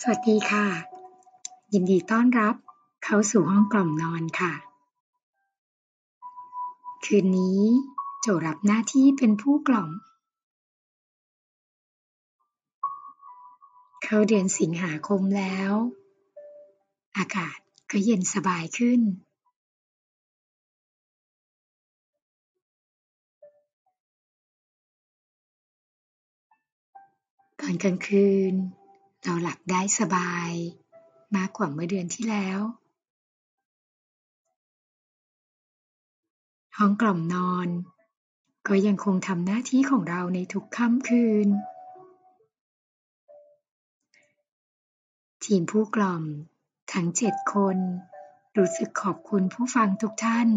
สวัสดีค่ะ ยินดีต้อนรับเข้าสู่ห้องกล่อมนอนค่ะ คืนนี้โจรับหน้าที่เป็นผู้กล่อม เข้าเดือนสิงหาคมแล้ว อากาศก็เย็นสบายขึ้น ตอนกลางคืน เราหลับได้สบาย มากกว่าเมื่อเดือนที่แล้ว ห้องกล่อมนอน ก็ยังคงทำหน้าที่ของเราในทุกค่ำคืน ทีมผู้กล่อมทั้งเจ็ดคน รู้สึกขอบคุณผู้ฟังทุกท่าน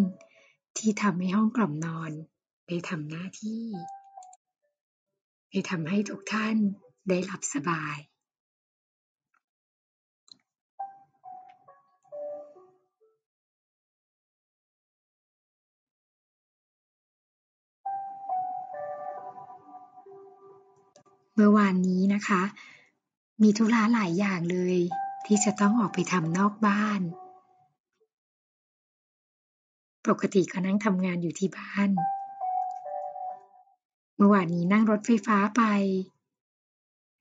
ที่ทำให้ห้องกล่อมนอนได้ทำหน้าที่ได้ทำให้ทุกท่านได้หลับสบาย มื่อวานนี้นะคะ มีธุระหลายอย่างเลย ที่จะต้องออกไปทำนอกบ้าน ปกติก็นั่งทำงานอยู่ที่บ้าน เมื่อวานนี้นั่งรถไฟฟ้าไป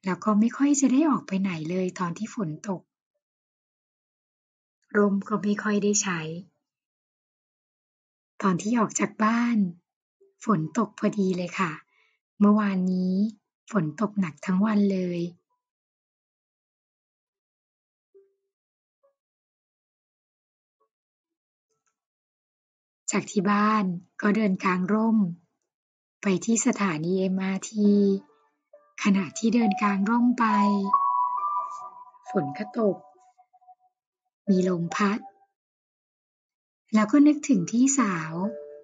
แล้วก็ไม่ค่อยจะได้ออกไปไหนเลยตอนที่ฝนตกร่มก็ไม่ค่อยได้ใช้ ตอนที่ออกจากบ้าน ฝนตกพอดีเลยค่ะ เมื่อวานนี้ ฝนตกหนักทั้งวันเลยจากที่บ้านก็เดินกลางร่ม ไปที่สถานี MRT ขณะที่เดินกลางร่มไป ฝนก็ตก มีลมพัด แล้วก็นึกถึงพี่สาว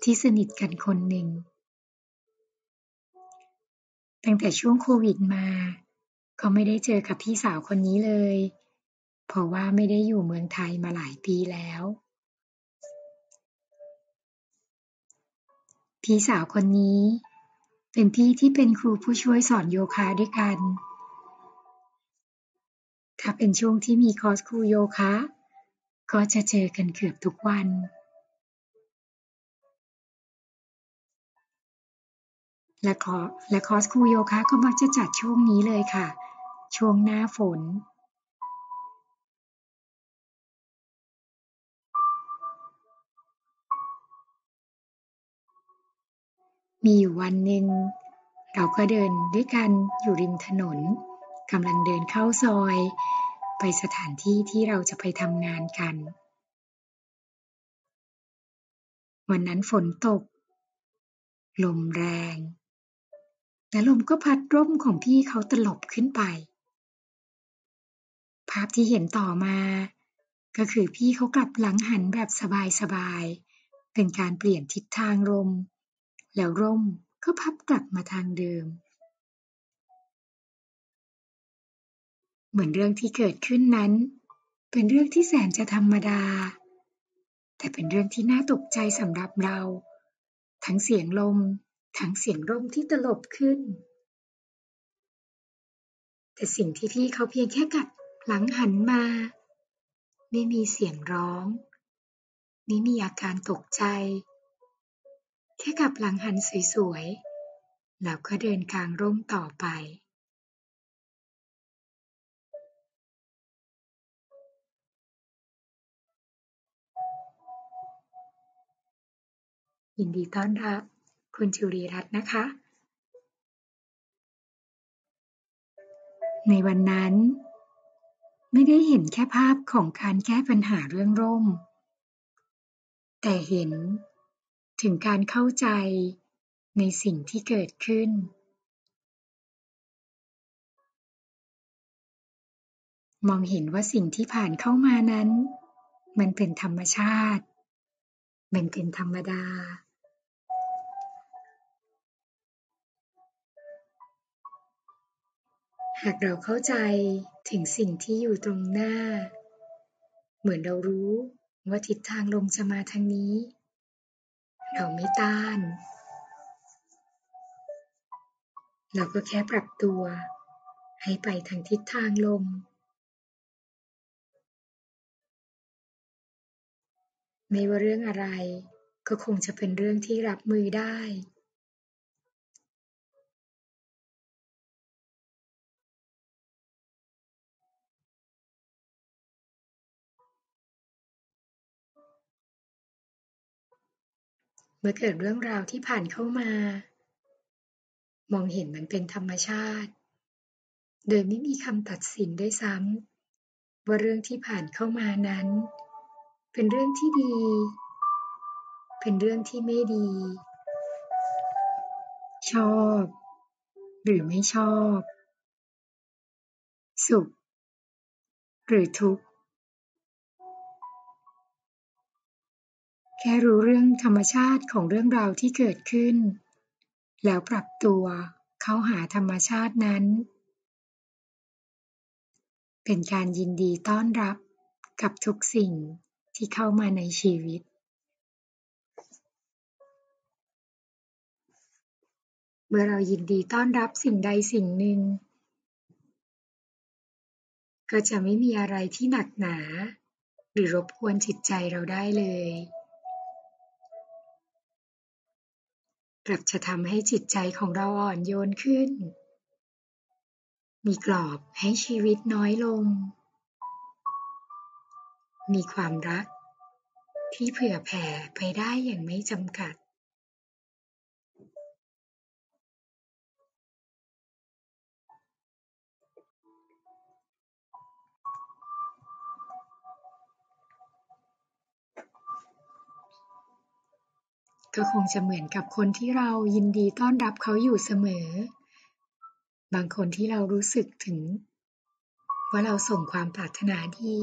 ที่สนิทกันคนหนึ่ง ตั้งแต่ช่วงโควิดมา ก็ไม่ได้เจอกับพี่สาวคนนี้เลย เพราะว่าไม่ได้อยู่เมืองไทยมาหลายปีแล้ว พี่สาวคนนี้เป็นพี่ที่เป็นครูผู้ช่วยสอนโยคะด้วยกัน ถ้าเป็นช่วงที่มีคอร์สครูโยคะ ก็จะเจอกันเกือบทุกวัน และคอและคอร์สครูโยคะก็มักจะจัดช่วงนี้เลยค่ะ ช่วงหน้าฝน มีอยู่วันหนึ่งเราก็เดินด้วยกันอยู่ริมถนนกำลังเดินเข้าซอย ไปสถานที่ที่เราจะไปทำงานกัน วันนั้นฝนตก ลมแรง และลมก็พัดร่มของพี่เขาตลบขึ้นไป ภาพที่เห็นต่อมา ก็คือพี่เขากลับหลังหันแบบสบายๆ เป็นการเปลี่ยนทิศทางลม แล้วร่มก็พับกลับมาทางเดิม เหมือนเรื่องที่เกิดขึ้นนั้น เป็นเรื่องที่แสนจะธรรมดา แต่เป็นเรื่องที่น่าตกใจสำหรับเรา ทั้งเสียงลม ทั้งเสียงร่มที่ตลบขึ้น แต่สิ่งที่พี่เขาเพียงแค่กัดหลังหันมา ไม่มีเสียงร้องไม่มีอาการตกใจ แค่กับหลังหันสวยๆ แล้วก็เดินกลางร่มต่อไป ยินดีต้อนรับ คุณจุรีรัตน์นะคะ ในวันนั้น ไม่ได้เห็นแค่ภาพของการแก้ปัญหาเรื่องร่ม แต่เห็นถึงการเข้าใจในสิ่งที่เกิดขึ้น มองเห็นว่าสิ่งที่ผ่านเข้ามานั้น มันเป็นธรรมชาติ มันเป็นธรรมดา หากเราเข้าใจถึงสิ่งที่อยู่ตรงหน้า เหมือนเรารู้ว่าทิศทางลมจะมาทางนี้ เราไม่ต้าน เราก็แค่ปรับตัว ให้ไปทางทิศทางลม ไม่ว่าเรื่องอะไรก็คงจะเป็นเรื่องที่รับมือได้ มื่อเกิดเรื่องราวที่ผ่านเข้ามา มองเห็นมันเป็นธรรมชาติ โดยไม่มีคำตัดสินด้วยซ้ำว่าเรื่องที่ผ่านเข้ามานั้น เป็นเรื่องที่ดี เป็นเรื่องที่ไม่ดี ชอบ หรือไม่ชอบ สุข หรือทุกข์ แค่รู้เรื่องธรรมชาติของเรื่องราวที่เกิดขึ้น แล้วปรับตัวเข้าหาธรรมชาตินั้น เป็นการยินดีต้อนรับกับทุกสิ่งที่เข้ามาในชีวิต เมื่อเรายินดีต้อนรับสิ่งใดสิ่งหนึ่ง ก็จะไม่มีอะไรที่หนักหนา หรือรบกวนจิตใจเราได้เลย กลับจะทำให้จิตใจของเราอ่อนโยนขึ้น มีกรอบให้ชีวิตน้อยลง มีความรักที่เผื่อแผ่ไปได้อย่างไม่จำกัด ก็คงจะเหมือนกับคนที่เรายินดีต้อนรับเขาอยู่เสมอ บางคนที่เรารู้สึกถึง ว่าเราส่งความปรารถนาดี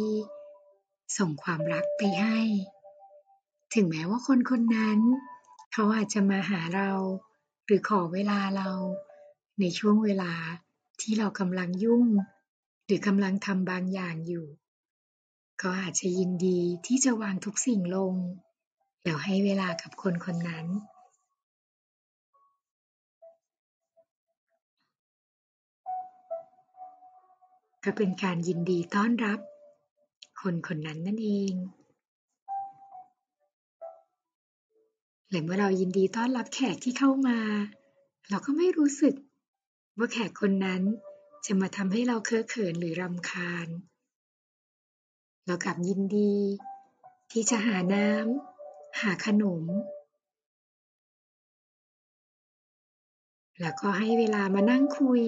ส่งความรักไปให้ ถึงแม้ว่าคนคนนั้น เขาอาจจะมาหาเรา หรือขอเวลาเรา ในช่วงเวลาที่เรากำลังยุ่ง หรือกำลังทำบางอย่างอยู่ก็อาจจะยินดีที่จะวางทุกสิ่งลง แล้วให้เวลากับคนคนนั้น ก็เป็นการยินดีต้อนรับ คนคนนั้นนั่นเองและเมื่อเรายินดีต้อนรับแขกที่เข้ามา เราก็ไม่รู้สึกว่าแขกคนนั้นจะมาทำให้เราเคอะเขินหรือรำคาญ เรากลับยินดี ที่จะหาน้ำ หาขนม แล้วก็ให้เวลามานั่งคุย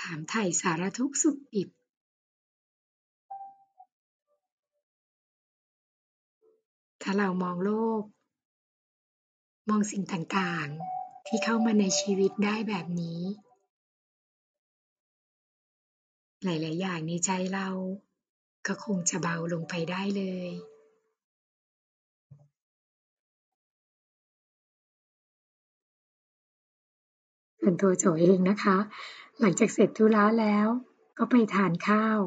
ถามไถ่สารทุกข์สุขดิบ ถ้าเรามองโลก มองสิ่งต่างๆ ที่เข้ามาในชีวิตได้แบบนี้ หลาย ๆ อย่างในใจเราก็คงจะเบาลงไปได้เลย ส่วนตัวโจเองนะคะ หลังจากเสร็จธุระแล้ว ก็ไปทานข้าว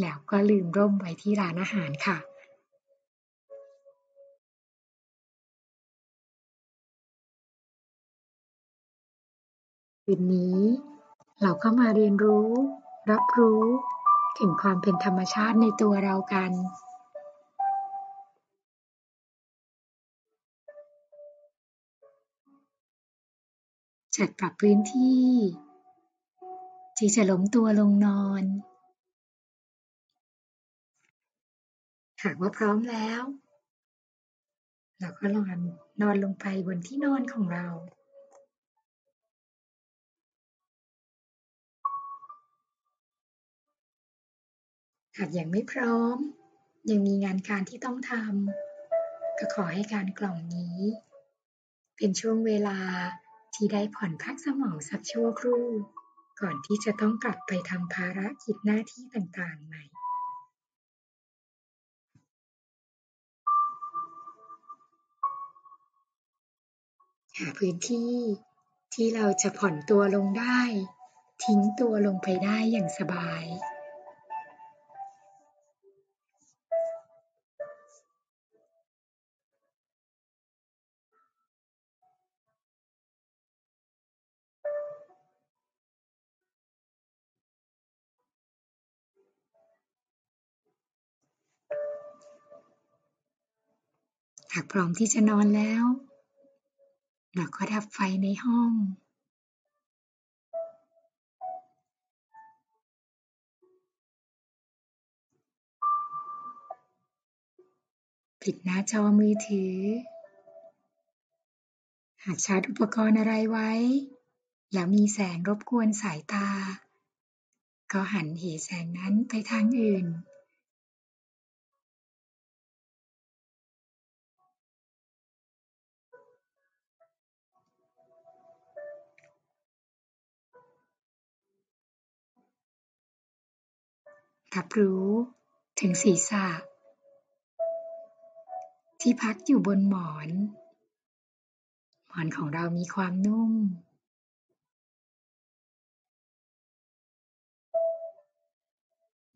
แล้วก็ลืมร่มไว้ที่ร้านอาหารค่ะคืนนี้เราก็มาเรียนรู้ รับรู้ถึงความเป็นธรรมชาติในตัวเรากัน จัดปรับพื้นที่ที่จะล้มตัวลงนอน หากว่าพร้อมแล้ว เราก็นอนนอนลงไปบนที่นอนของเราหากยังไม่พร้อม ยังมีงานการที่ต้องทำก็ขอให้การกล่องนี้ เป็นช่วงเวลา ที่ได้ผ่อนพักสมองสักชั่วครู่ ก่อนที่จะต้องกลับไปทำภารกิจหน้าที่ต่างๆใหม่หาพื้นที่ที่เราจะผ่อนตัวลงได้ ทิ้งตัวลงไปได้อย่างสบาย หากพร้อมที่จะนอนแล้วเราก็ดับไฟในห้อง ปิดหน้าจอมือถือ หากชาร์จอุปกรณ์อะไรไว้ แล้วมีแสงรบกวนสายตา ก็หันเหแสงนั้นไปทางอื่น รับรู้ถึงศีรษะ ที่พักอยู่บนหมอน หมอนของเรามีความนุ่ม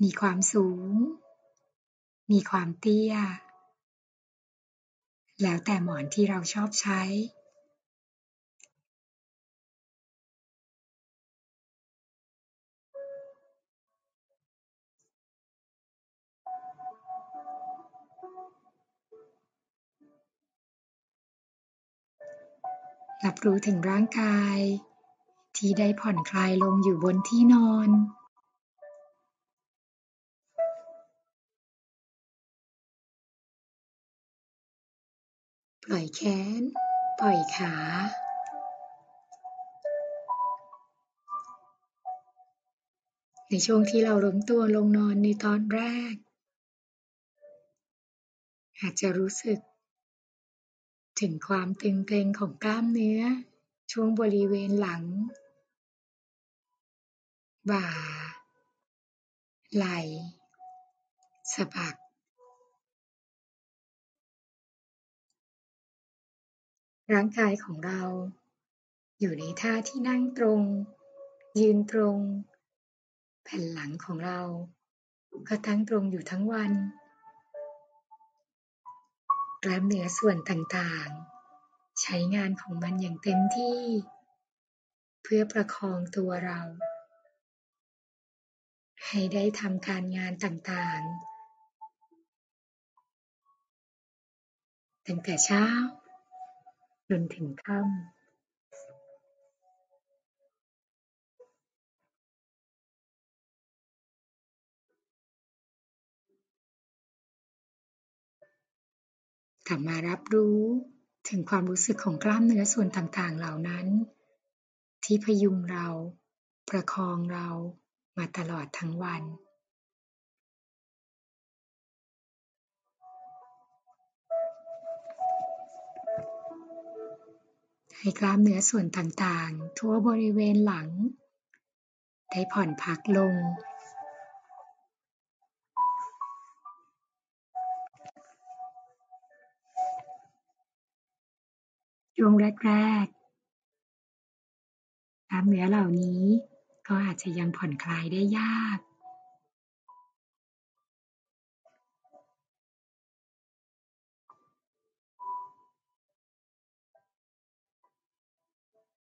มีความสูง มีความเตี้ย แล้วแต่หมอนที่เราชอบใช้ รับรู้ถึงร่างกาย ที่ได้ผ่อนคลายลงอยู่บนที่นอนปล่อยแขน ปล่อยขา ในช่วงที่เราล้มตัวลงนอนในตอนแรก อาจจะรู้สึก ถึงความตึงเกร็งของกล้ามเนื้อ ช่วงบริเวณหลัง บ่า ไหล่สะบัก ร่างกายของเรา อยู่ในท่าที่นั่งตรง ยืนตรง แผ่นหลังของเรา ก็ตั้งตรงอยู่ทั้งวัน กล้ามเนื้อส่วนต่างๆ ใช้งานของมันอย่างเต็มที่ เพื่อประคองตัวเรา ให้ได้ทำการงานต่างๆ ตั้งแต่เช้า จนถึงค่ำ กลับมารับรู้ถึงความรู้สึกของกล้ามเนื้อส่วนต่างๆ เหล่านั้น ที่พยุงเรา ประคองเรามาตลอดทั้งวัน ให้กล้ามเนื้อส่วนต่างๆ ทั่วบริเวณหลัง ได้ผ่อนพักลง ช่วงแรกๆกล้ามเนื้อเหล่านี้ก็อาจจะยังผ่อนคลายได้ยาก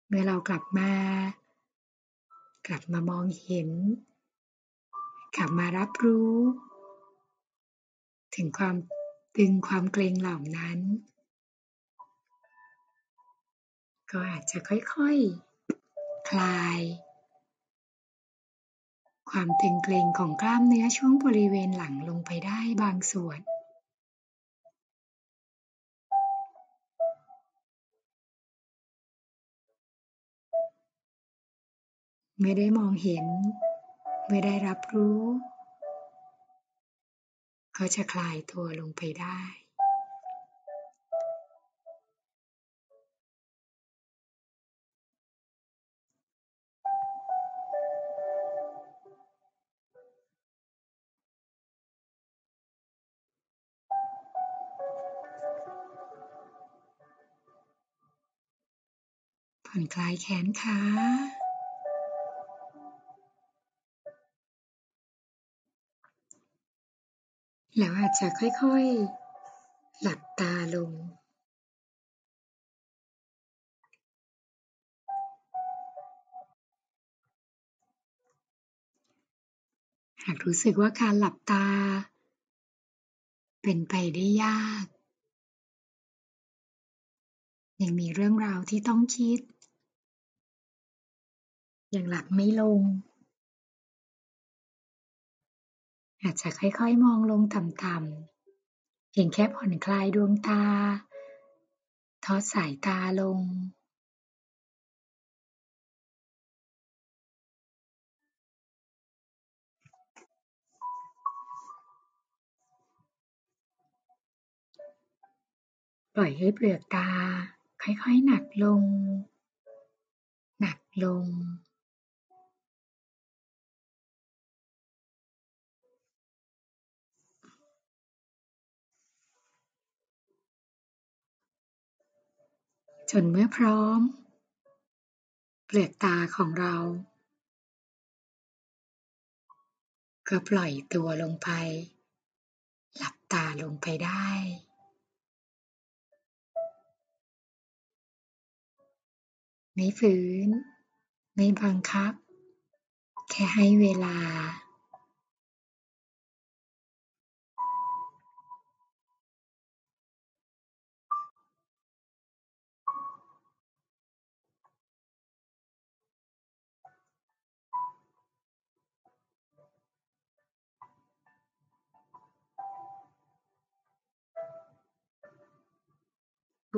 เมื่อเรากลับมา กลับมามองเห็น กลับมารับรู้ ถึงความตึงความเกรงเหล่านั้น ก็อาจจะค่อยๆคลาย ความตึงเกร็งของกล้ามเนื้อช่วงบริเวณหลังลงไปได้บางส่วนไม่ได้มองเห็นไม่ได้รับรู้ ก็จะคลายตัวลงไปได้ อนคลายแขนขาแล้วอาจจะค่อยๆ หลับตาลง หากรู้สึกว่าการหลับตา เป็นไปได้ยาก ยังมีเรื่องราวที่ต้องคิด ยังหลับไม่ลง อาจจะค่อยๆ มองลงต่ำๆ เพียงแค่ผ่อนคลายดวงตา ทอดสายตาลง ปล่อยให้เปลือกตา ค่อยๆ หนักลง หนักลง จนเมื่อพร้อม เปลือกตาของเรา ก็ปล่อยตัวลงไป หลับตาลงไปได้ ไม่ฝืน ไม่บังคับ แค่ให้เวลา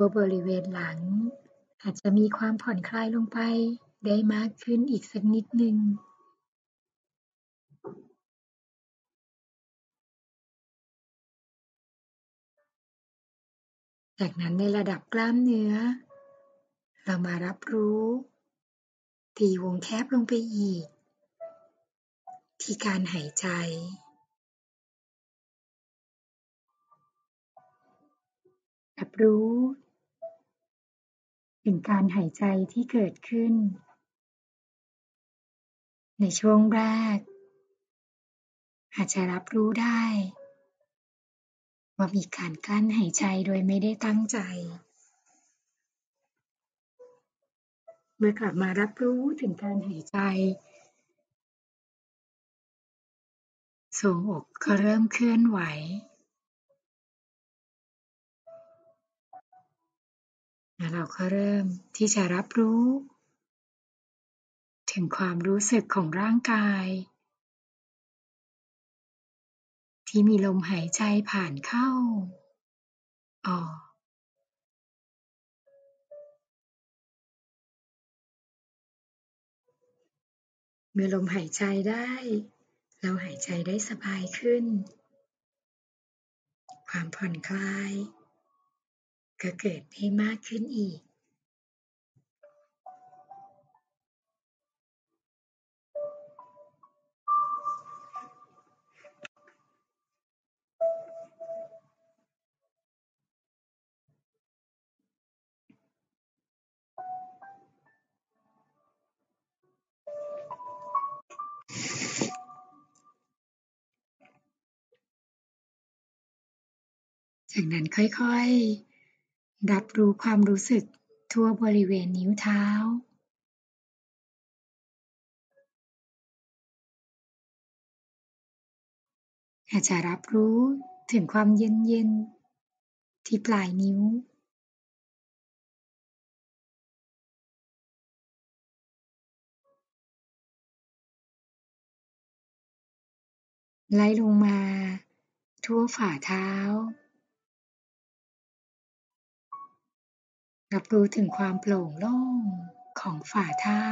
ตัวบริเวณหลัง อาจจะมีความผ่อนคลายลงไปได้มากขึ้นอีกสักนิดหนึ่งจากนั้นในระดับกล้ามเนื้อ เรามารับรู้ ตีวงแคบลงไปอีก ที่การหายใจ รับรู้ ถึงการหายใจที่เกิดขึ้น ในช่วงแรก อาจจะรับรู้ได้ ว่ามีการกลั้นหายใจโดยไม่ได้ตั้งใจ เมื่อกลับมารับรู้ถึงการหายใจทรงอกก็เริ่มเคลื่อนไหว แล้วเราก็เริ่มที่จะรับรู้ ถึงความรู้สึกของร่างกาย ที่มีลมหายใจผ่านเข้า ออก เมื่อลมหายใจได้ เราหายใจได้สบายขึ้น ความผ่อนคลาย ก็เกิดได้มากขึ้นอีก จากนั้นค่อยๆ รับรู้ความรู้สึกทั่วบริเวณนิ้วเท้า อาจจะรับรู้ถึงความเย็นๆที่ปลายนิ้ว ไล่ลงมาทั่วฝ่าเท้า รับรู้ถึงความโปร่งโล่งของฝ่าเท้า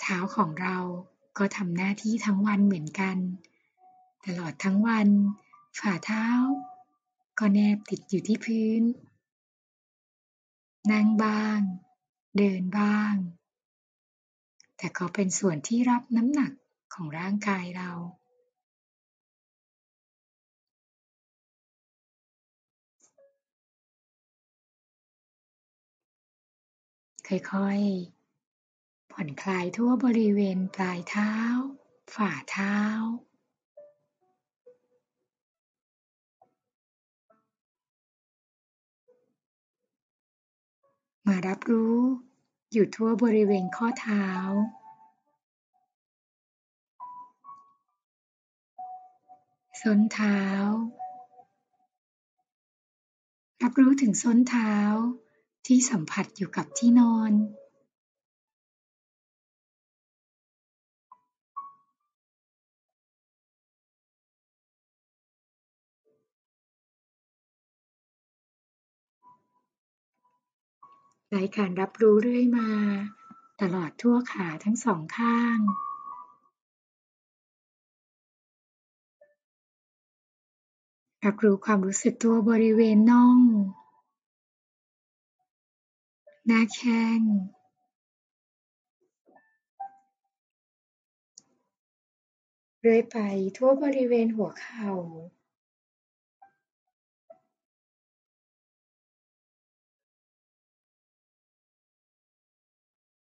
เท้าของเราก็ทำหน้าที่ทั้งวันเหมือนกัน ตลอดทั้งวัน ฝ่าเท้า ก็แนบติดอยู่ที่พื้น นั่งบ้าง เดินบ้าง แต่ก็เป็นส่วนที่รับน้ำหนักของร่างกายเรา ค่อยๆ ผ่อนคลายทั่วบริเวณปลายเท้า ฝ่าเท้า มารับรู้อยู่ทั่วบริเวณข้อเท้าส้นเท้า รับรู้ถึงส้นเท้า ที่สัมผัสอยู่กับที่นอนรายการรับรู้เรื่อยมา ตลอดทั่วขาทั้งสองข้าง รับรู้ความรู้สึกตัวบริเวณน่อง หน้าแข้งเรื่อยไปทั่วบริเวณหัวเข่า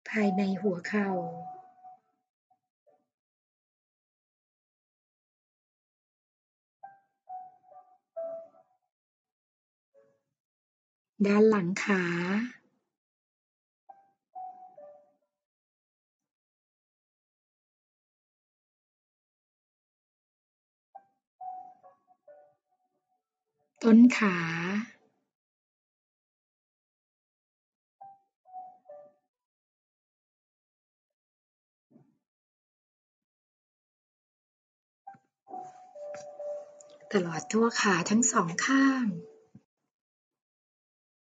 ภายในหัวเข่า ด้านหลังขา ต้นขาตลอดทั่วขาทั้งสองข้าง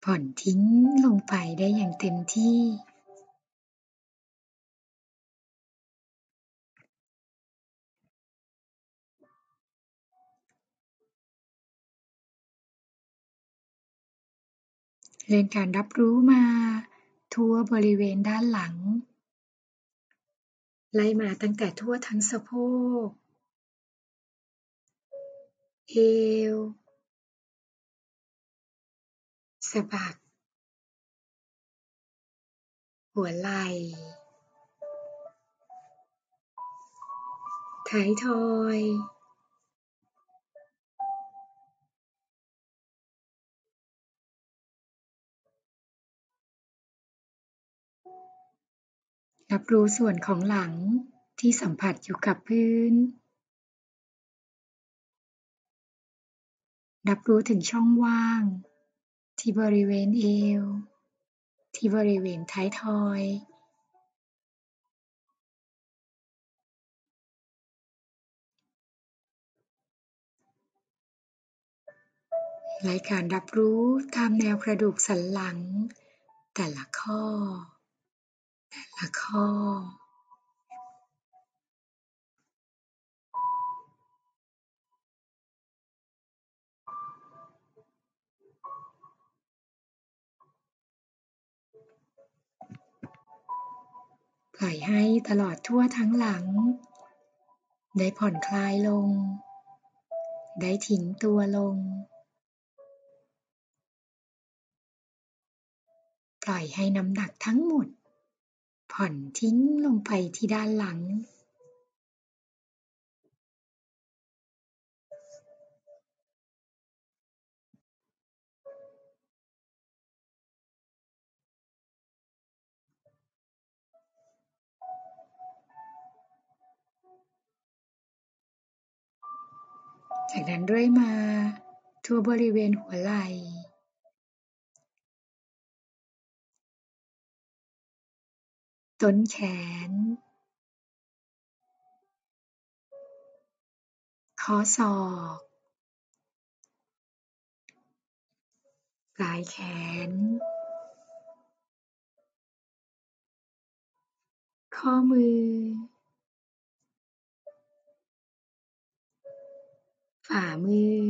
ผ่อนทิ้งลงไปได้อย่างเต็มที่ เรียนการรับรู้มา ทั่วบริเวณด้านหลัง ไล่มาตั้งแต่ทั่วทั้งสะโพก เอว สะบัก หัวไหล่ท้ายทอย รับรู้ส่วนของหลังที่สัมผัสอยู่กับพื้น รับรู้ถึงช่องว่าง ที่บริเวณเอว ที่บริเวณท้ายทอย รายการรับรู้ตามแนวกระดูกสันหลัง แต่ละข้อ ต่ละข้อปล่อยให้ตลอดทั่วทั้งหลัง ได้ผ่อนคลายลง ได้ทิ้งตัวลง ปล่อยให้น้ำหนักทั้งหมด ผ่อนทิ้งลงไปที่ด้านหลัง จากนั้นเรื่อยมาทั่วบริเวณหัวไหล่ นแขนข้อศอก ปลายแขน ข้อมือ ฝ่ามือ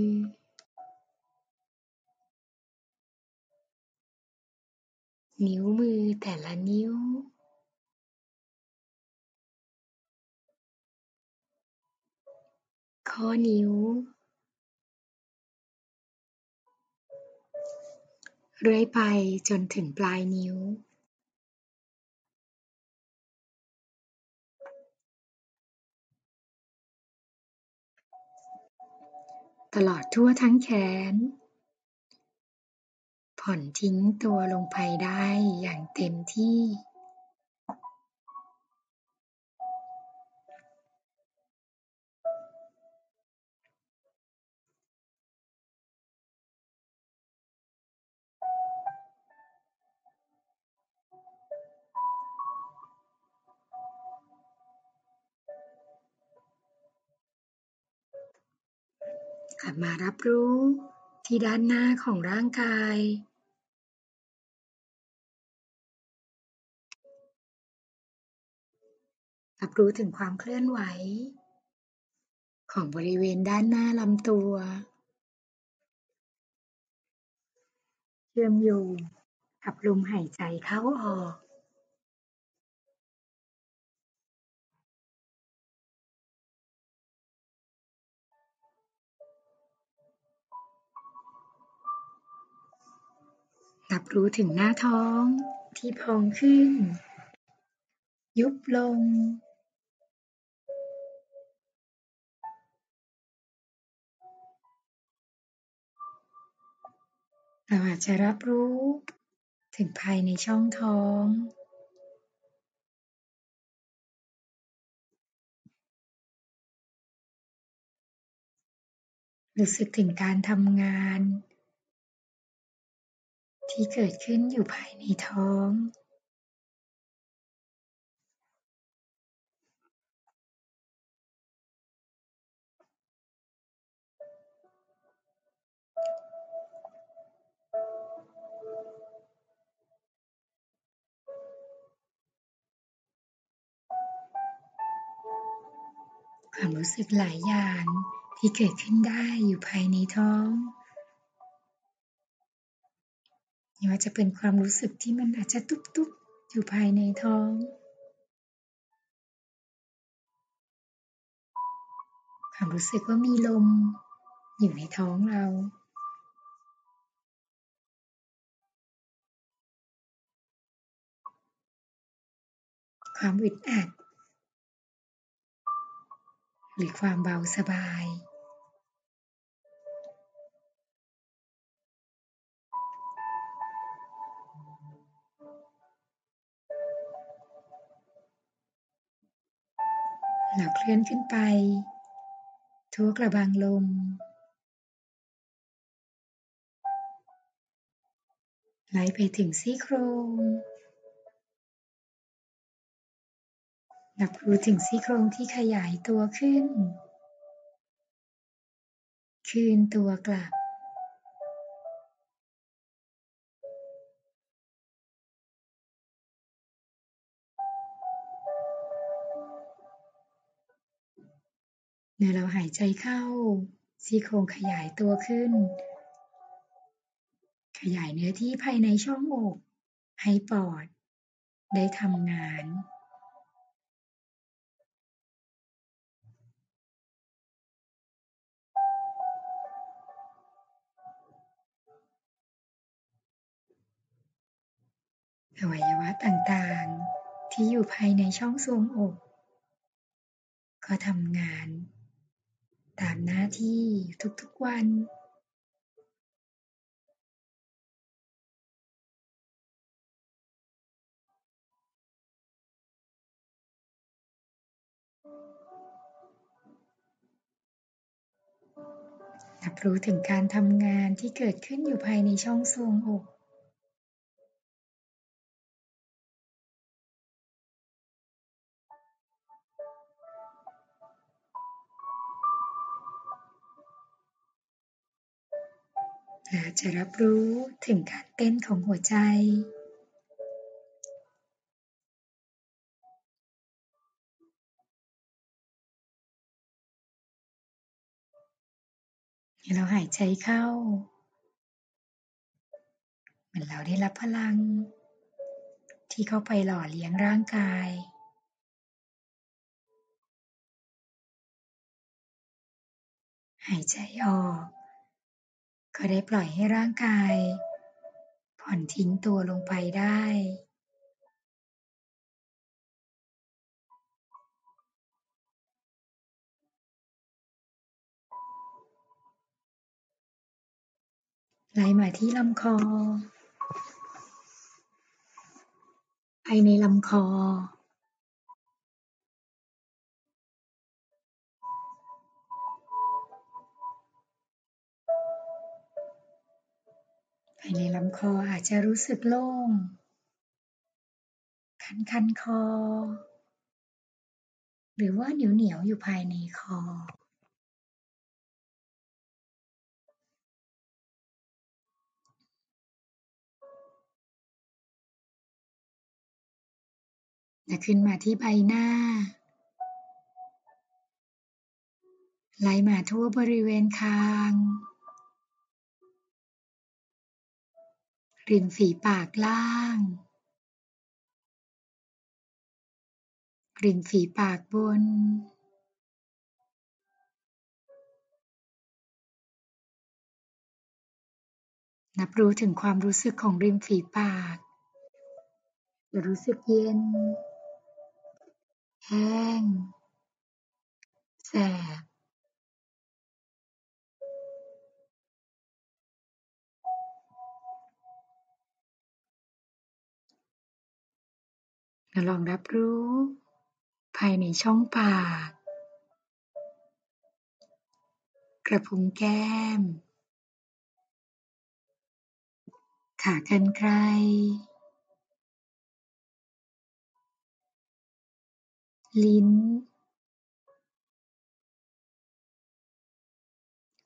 นิ้วมือแต่ละนิ้ว ข้อนิ้ว เรื่อยไปจนถึงปลายนิ้ว ตลอดทั่วทั้งแขน ผ่อนทิ้งตัวลงไปได้อย่างเต็มที่ ลับมารับรู้ที่ด้านหน้าของร่างกาย รับรู้ถึงความเคลื่อนไหว ของบริเวณด้านหน้าลำตัว เชื่อมโยงกับลมหายใจเข้าออก รับรู้ถึงหน้าท้องที่พองขึ้น ยุบลง เราอาจจะรับรู้ถึงภายในช่องท้องรู้สึกถึงการทำงาน ที่เกิดขึ้นอยู่ภายในท้องความรู้สึกหลายอย่างที่เกิดขึ้นได้อยู่ภายในท้อง ไม่ว่าจะเป็นความรู้สึกที่มันอาจจะตุบๆ อยู่ภายในท้อง ความรู้สึกว่ามีลมอยู่ในท้องเรา ความอึดอัด หรือความเบาสบาย แล้วเคลื่อนขึ้นไป ทั่วกระบังลม ไหลไปถึงซี่โครงรับรู้ถึงซี่โครงที่ขยายตัวขึ้น คืนตัวกลับ เมื่อเราหายใจเข้า ซี่โครงขยายตัวขึ้น ขยายเนื้อที่ภายในช่องอก ให้ปอด ได้ทำงาน อวัยวะต่างๆ ที่อยู่ภายในช่องทรวงอก ก็ทำงาน ตามหน้าที่ทุกๆวันรับรู้ถึงการทำงานที่เกิดขึ้นอยู่ภายในช่องทรวงอก และจะรับรู้ถึงการเต้นของหัวใจ เราหายใจเข้า เหมือนเราได้รับพลัง ที่เข้าไปหล่อเลี้ยงร่างกายหายใจออก ก็ได้ปล่อยให้ร่างกาย ผ่อนทิ้งตัวลงไปได้ ไหลมาที่ลำคอ ภายในลำคอายในลำคออาจจะรู้สึกโล่ง คันคันคอ หรือว่าเหนียวเหนียวอยู่ภายในคอ และขึ้นมาที่ใบหน้า ไหลมาทั่วบริเวณคาง ริมฝีปากล่างริมฝีปากบน นับรู้ถึงความรู้สึกของริมฝีปากจะรู้สึกเย็น แห้ง แสบ ลองรับรู้ ภายในช่องปาก กระพุ้งแก้ม ขากรรไกรลิ้น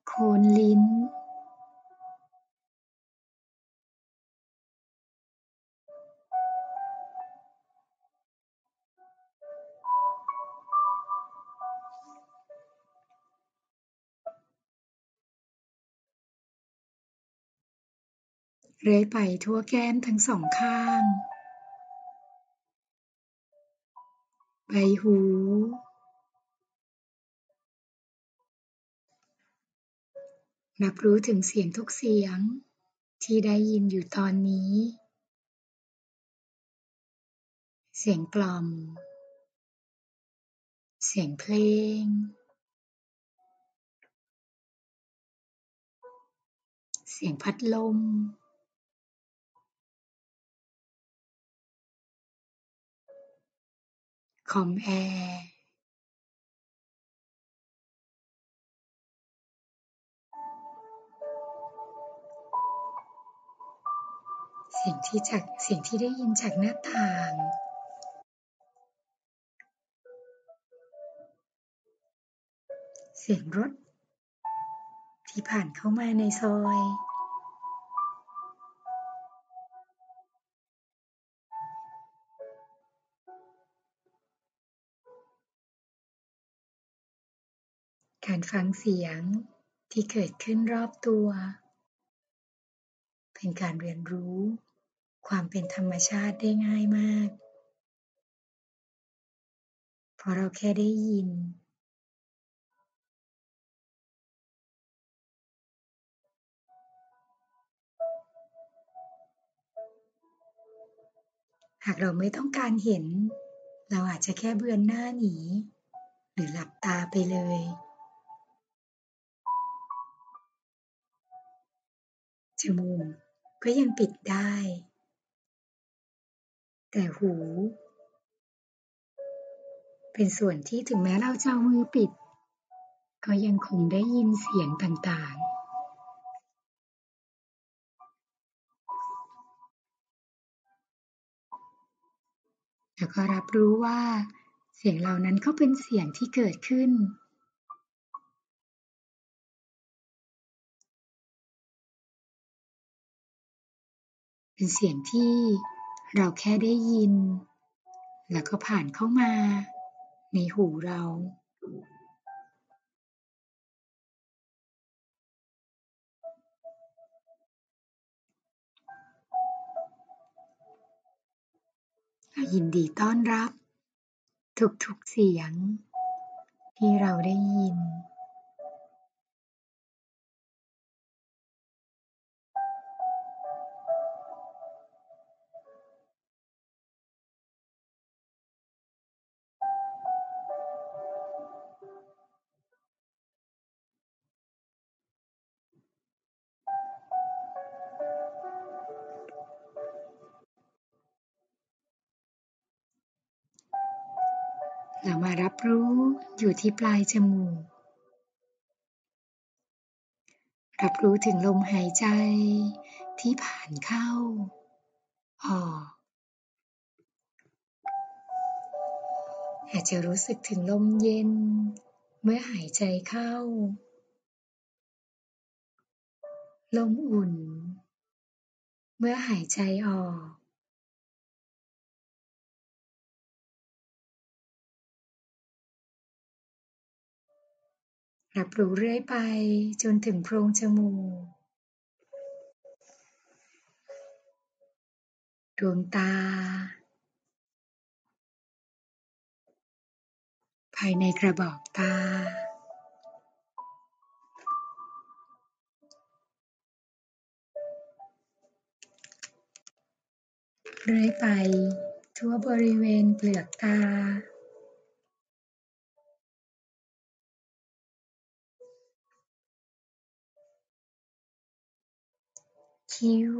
โคนลิ้น เลื้อยไปทั่วแก้มทั้งสองข้าง ใบหู รับรู้ถึงเสียงทุกเสียงที่ได้ยินอยู่ตอนนี้ เสียงกล่อม เสียงเพลง เสียงพัดลม คอมแอร์เสียงที่จากเสียงที่ได้ยินจากหน้าต่าง เสียงรถที่ผ่านเข้ามาในซอย การฟังเสียงที่เกิดขึ้นรอบตัว เป็นการเรียนรู้ ความเป็นธรรมชาติได้ง่ายมากพราะเราแค่ได้ยิน หากเราไม่ต้องการเห็น เราอาจจะแค่เบือนหน้าหนี หรือหลับตาไปเลย จมูกก็ยังปิดได้ แต่หู เป็นส่วนที่ถึงแม้เราจะเอามือปิด ก็ยังคงได้ยินเสียงต่างๆ แล้วก็รับรู้ว่าเสียงเหล่านั้นก็เป็นเสียงที่เกิดขึ้น เป็นเสียงที่เราแค่ได้ยิน แล้วก็ผ่านเข้ามา ในหูเราเรายินดีต้อนรับ ทุกๆเสียง ที่เราได้ยิน เรามารับรู้อยู่ที่ปลายจมูก รับรู้ถึงลมหายใจที่ผ่านเข้า ออกอาจจะรู้สึกถึงลมเย็น เมื่อหายใจเข้า ลมอุ่น เมื่อหายใจออก รับรู้เรื่อยไปจนถึงโพรงจมูก ดวงตา ภายในกระบอกตา เรื่อยไปทั่วบริเวณเปลือกตา คิ้ว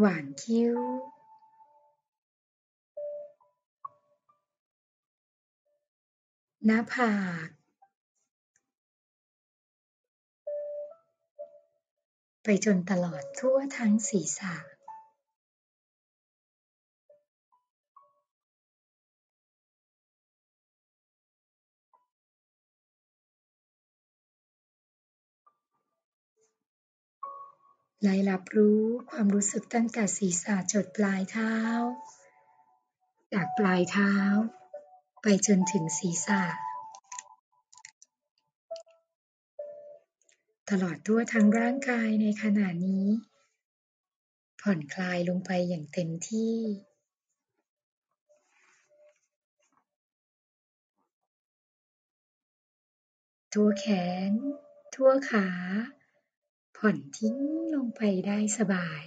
หว่างคิ้ว หน้าผากไปจนตลอดทั่วทั้งศีรษะ แลรับรู้ความรู้สึกตั้งแต่ศีรษะจดปลายเท้า จากปลายเท้า ไปจนถึงศีรษะ ตลอดทั่วทั้งร่างกายในขณะนี้ ผ่อนคลายลงไปอย่างเต็มที่ทั่วแขน ทั่วขา ผ่อนทิ้งลงไปได้สบาย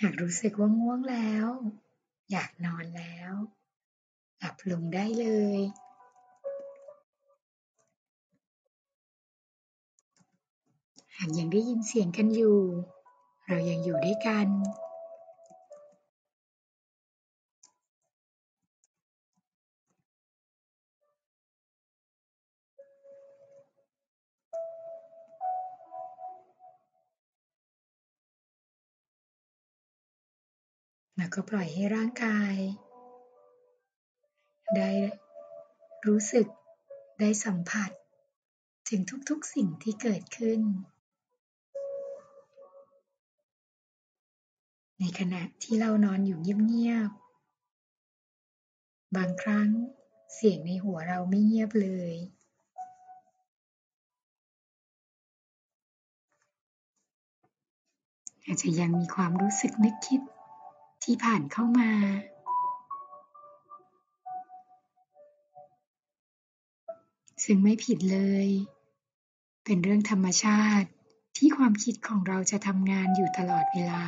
หากรู้สึกว่าง่วงแล้ว อยากนอนแล้วหลับลงได้เลยากยังได้ยินเสียงกันอยู่ เรายังอยู่ด้วยกัน แล้วก็ปล่อยให้ร่างกาย ได้รู้สึกได้สัมผัส ถึงทุกๆสิ่งที่เกิดขึ้น ในขณะที่เรานอนอยู่เงียบๆ บางครั้งเสียงในหัวเราไม่เงียบเลย อาจจะยังมีความรู้สึกนึกคิดที่ผ่านเข้ามาซึ่งไม่ผิดเลย เป็นเรื่องธรรมชาติที่ความคิดของเราจะทำงานอยู่ตลอดเวลา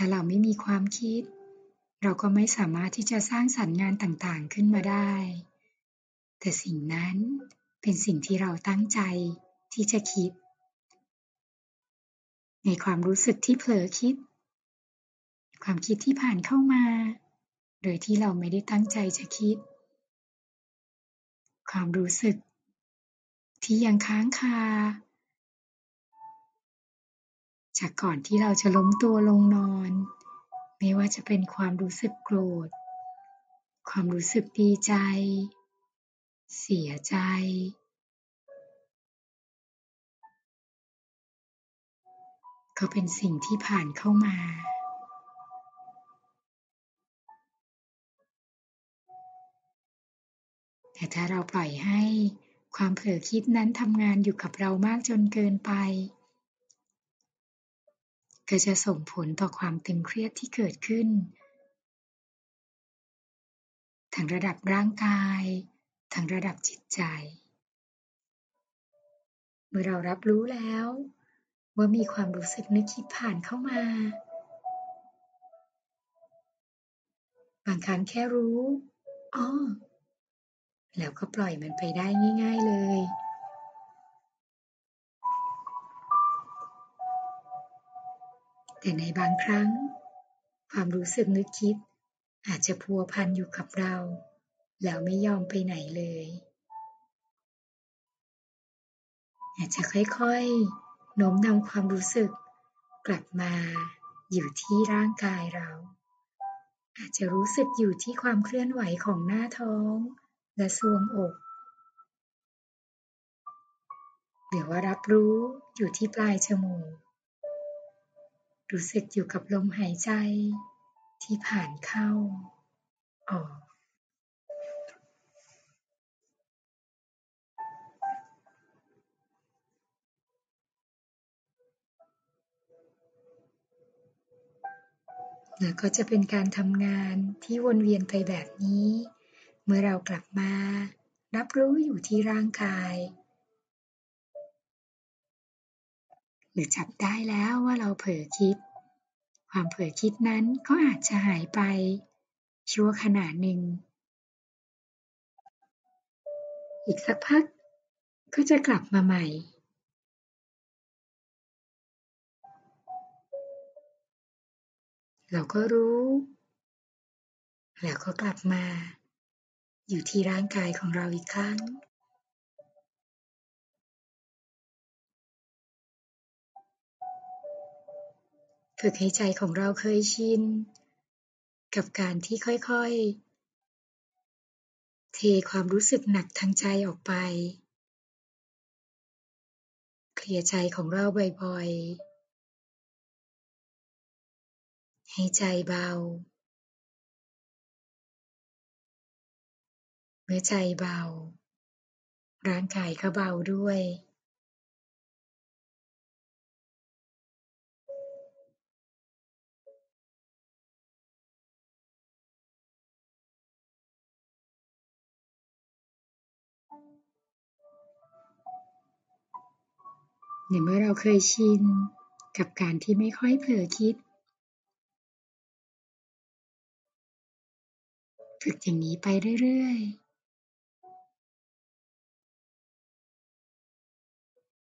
ถ้าเราไม่มีความคิด เราก็ไม่สามารถที่จะสร้างสรรค์งานต่างๆขึ้นมาได้ แต่สิ่งนั้นเป็นสิ่งที่เราตั้งใจที่จะคิด ในความรู้สึกที่เผลอคิด ความคิดที่ผ่านเข้ามา โดยที่เราไม่ได้ตั้งใจจะคิด ความรู้สึกที่ยังค้างคา จากก่อนที่เราจะล้มตัวลงนอน ไม่ว่าจะเป็นความรู้สึกโกรธ ความรู้สึกดีใจ เสียใจ ก็เป็นสิ่งที่ผ่านเข้ามาแต่ถ้าเราปล่อยให้ความเผลอคิดนั้นทำงานอยู่กับเรามากจนเกินไป ก็จะส่งผลต่อความตึงเครียดที่เกิดขึ้น ทั้งระดับร่างกาย ทั้งระดับจิตใจ เมื่อเรารับรู้แล้ว ว่ามีความรู้สึกนึกคิดผ่านเข้ามา บางครั้งแค่รู้อ้อแล้วก็ปล่อยมันไปได้ง่าย ๆเลย แต่ในบางครั้ง ความรู้สึกนึกคิด อาจจะพัวพันอยู่กับเรา แล้วไม่ยอมไปไหนเลย อาจจะค่อยๆโน้มนำความรู้สึกกลับมาอยู่ที่ร่างกายเรา อาจจะรู้สึกอยู่ที่ความเคลื่อนไหวของหน้าท้องและทรวงอกหรือว่ารับรู้อยู่ที่ปลายจมูก รู้สึกอยู่กับลมหายใจที่ผ่านเข้า ออก แล้วก็จะเป็นการทำงานที่วนเวียนไปแบบนี้ เมื่อเรากลับมา รับรู้อยู่ที่ร่างกาย หรือจับได้แล้วว่าเราเผลอคิด ความเผลอคิดนั้นก็อาจจะหายไป ชั่วขณะหนึ่ง อีกสักพักก็จะกลับมาใหม่ เราก็รู้ แล้วก็กลับมา อยู่ที่ร่างกายของเราอีกครั้ง ฝึกให้ใจของเราเคยชิน กับการที่ค่อยๆ เทความรู้สึกหนักทางใจออกไป เคลียร์ใจของเราบ่อยๆ ให้ใจเบา เมื่อใจเบา ร่างกายก็เบาด้วย ในเมื่อเราเคยชินกับการที่ไม่ค่อยเผลอคิด ฝึกอย่างนี้ไปเรื่อยๆ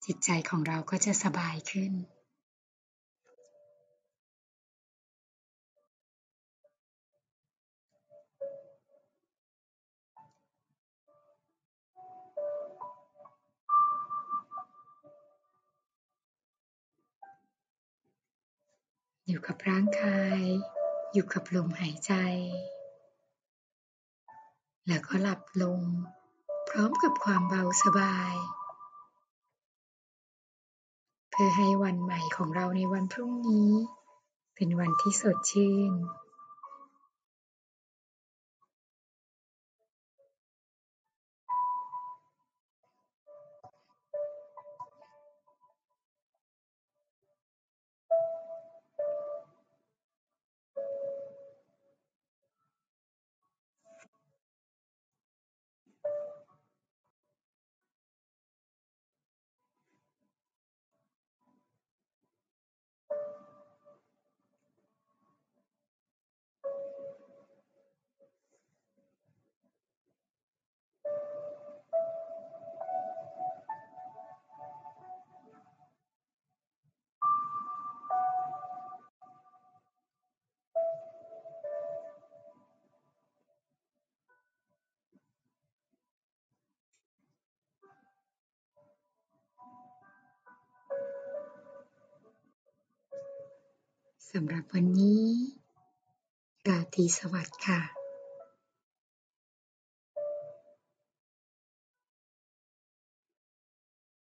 จิตใจของเราก็จะสบายขึ้น อยู่กับร่างกาย อยู่กับลมหายใจ แล้วก็หลับลง พร้อมกับความเบาสบาย เพื่อให้วันใหม่ของเราในวันพรุ่งนี้ เป็นวันที่สดชื่น สำหรับวันนี้ ราตรีสวัสดิ์ค่ะ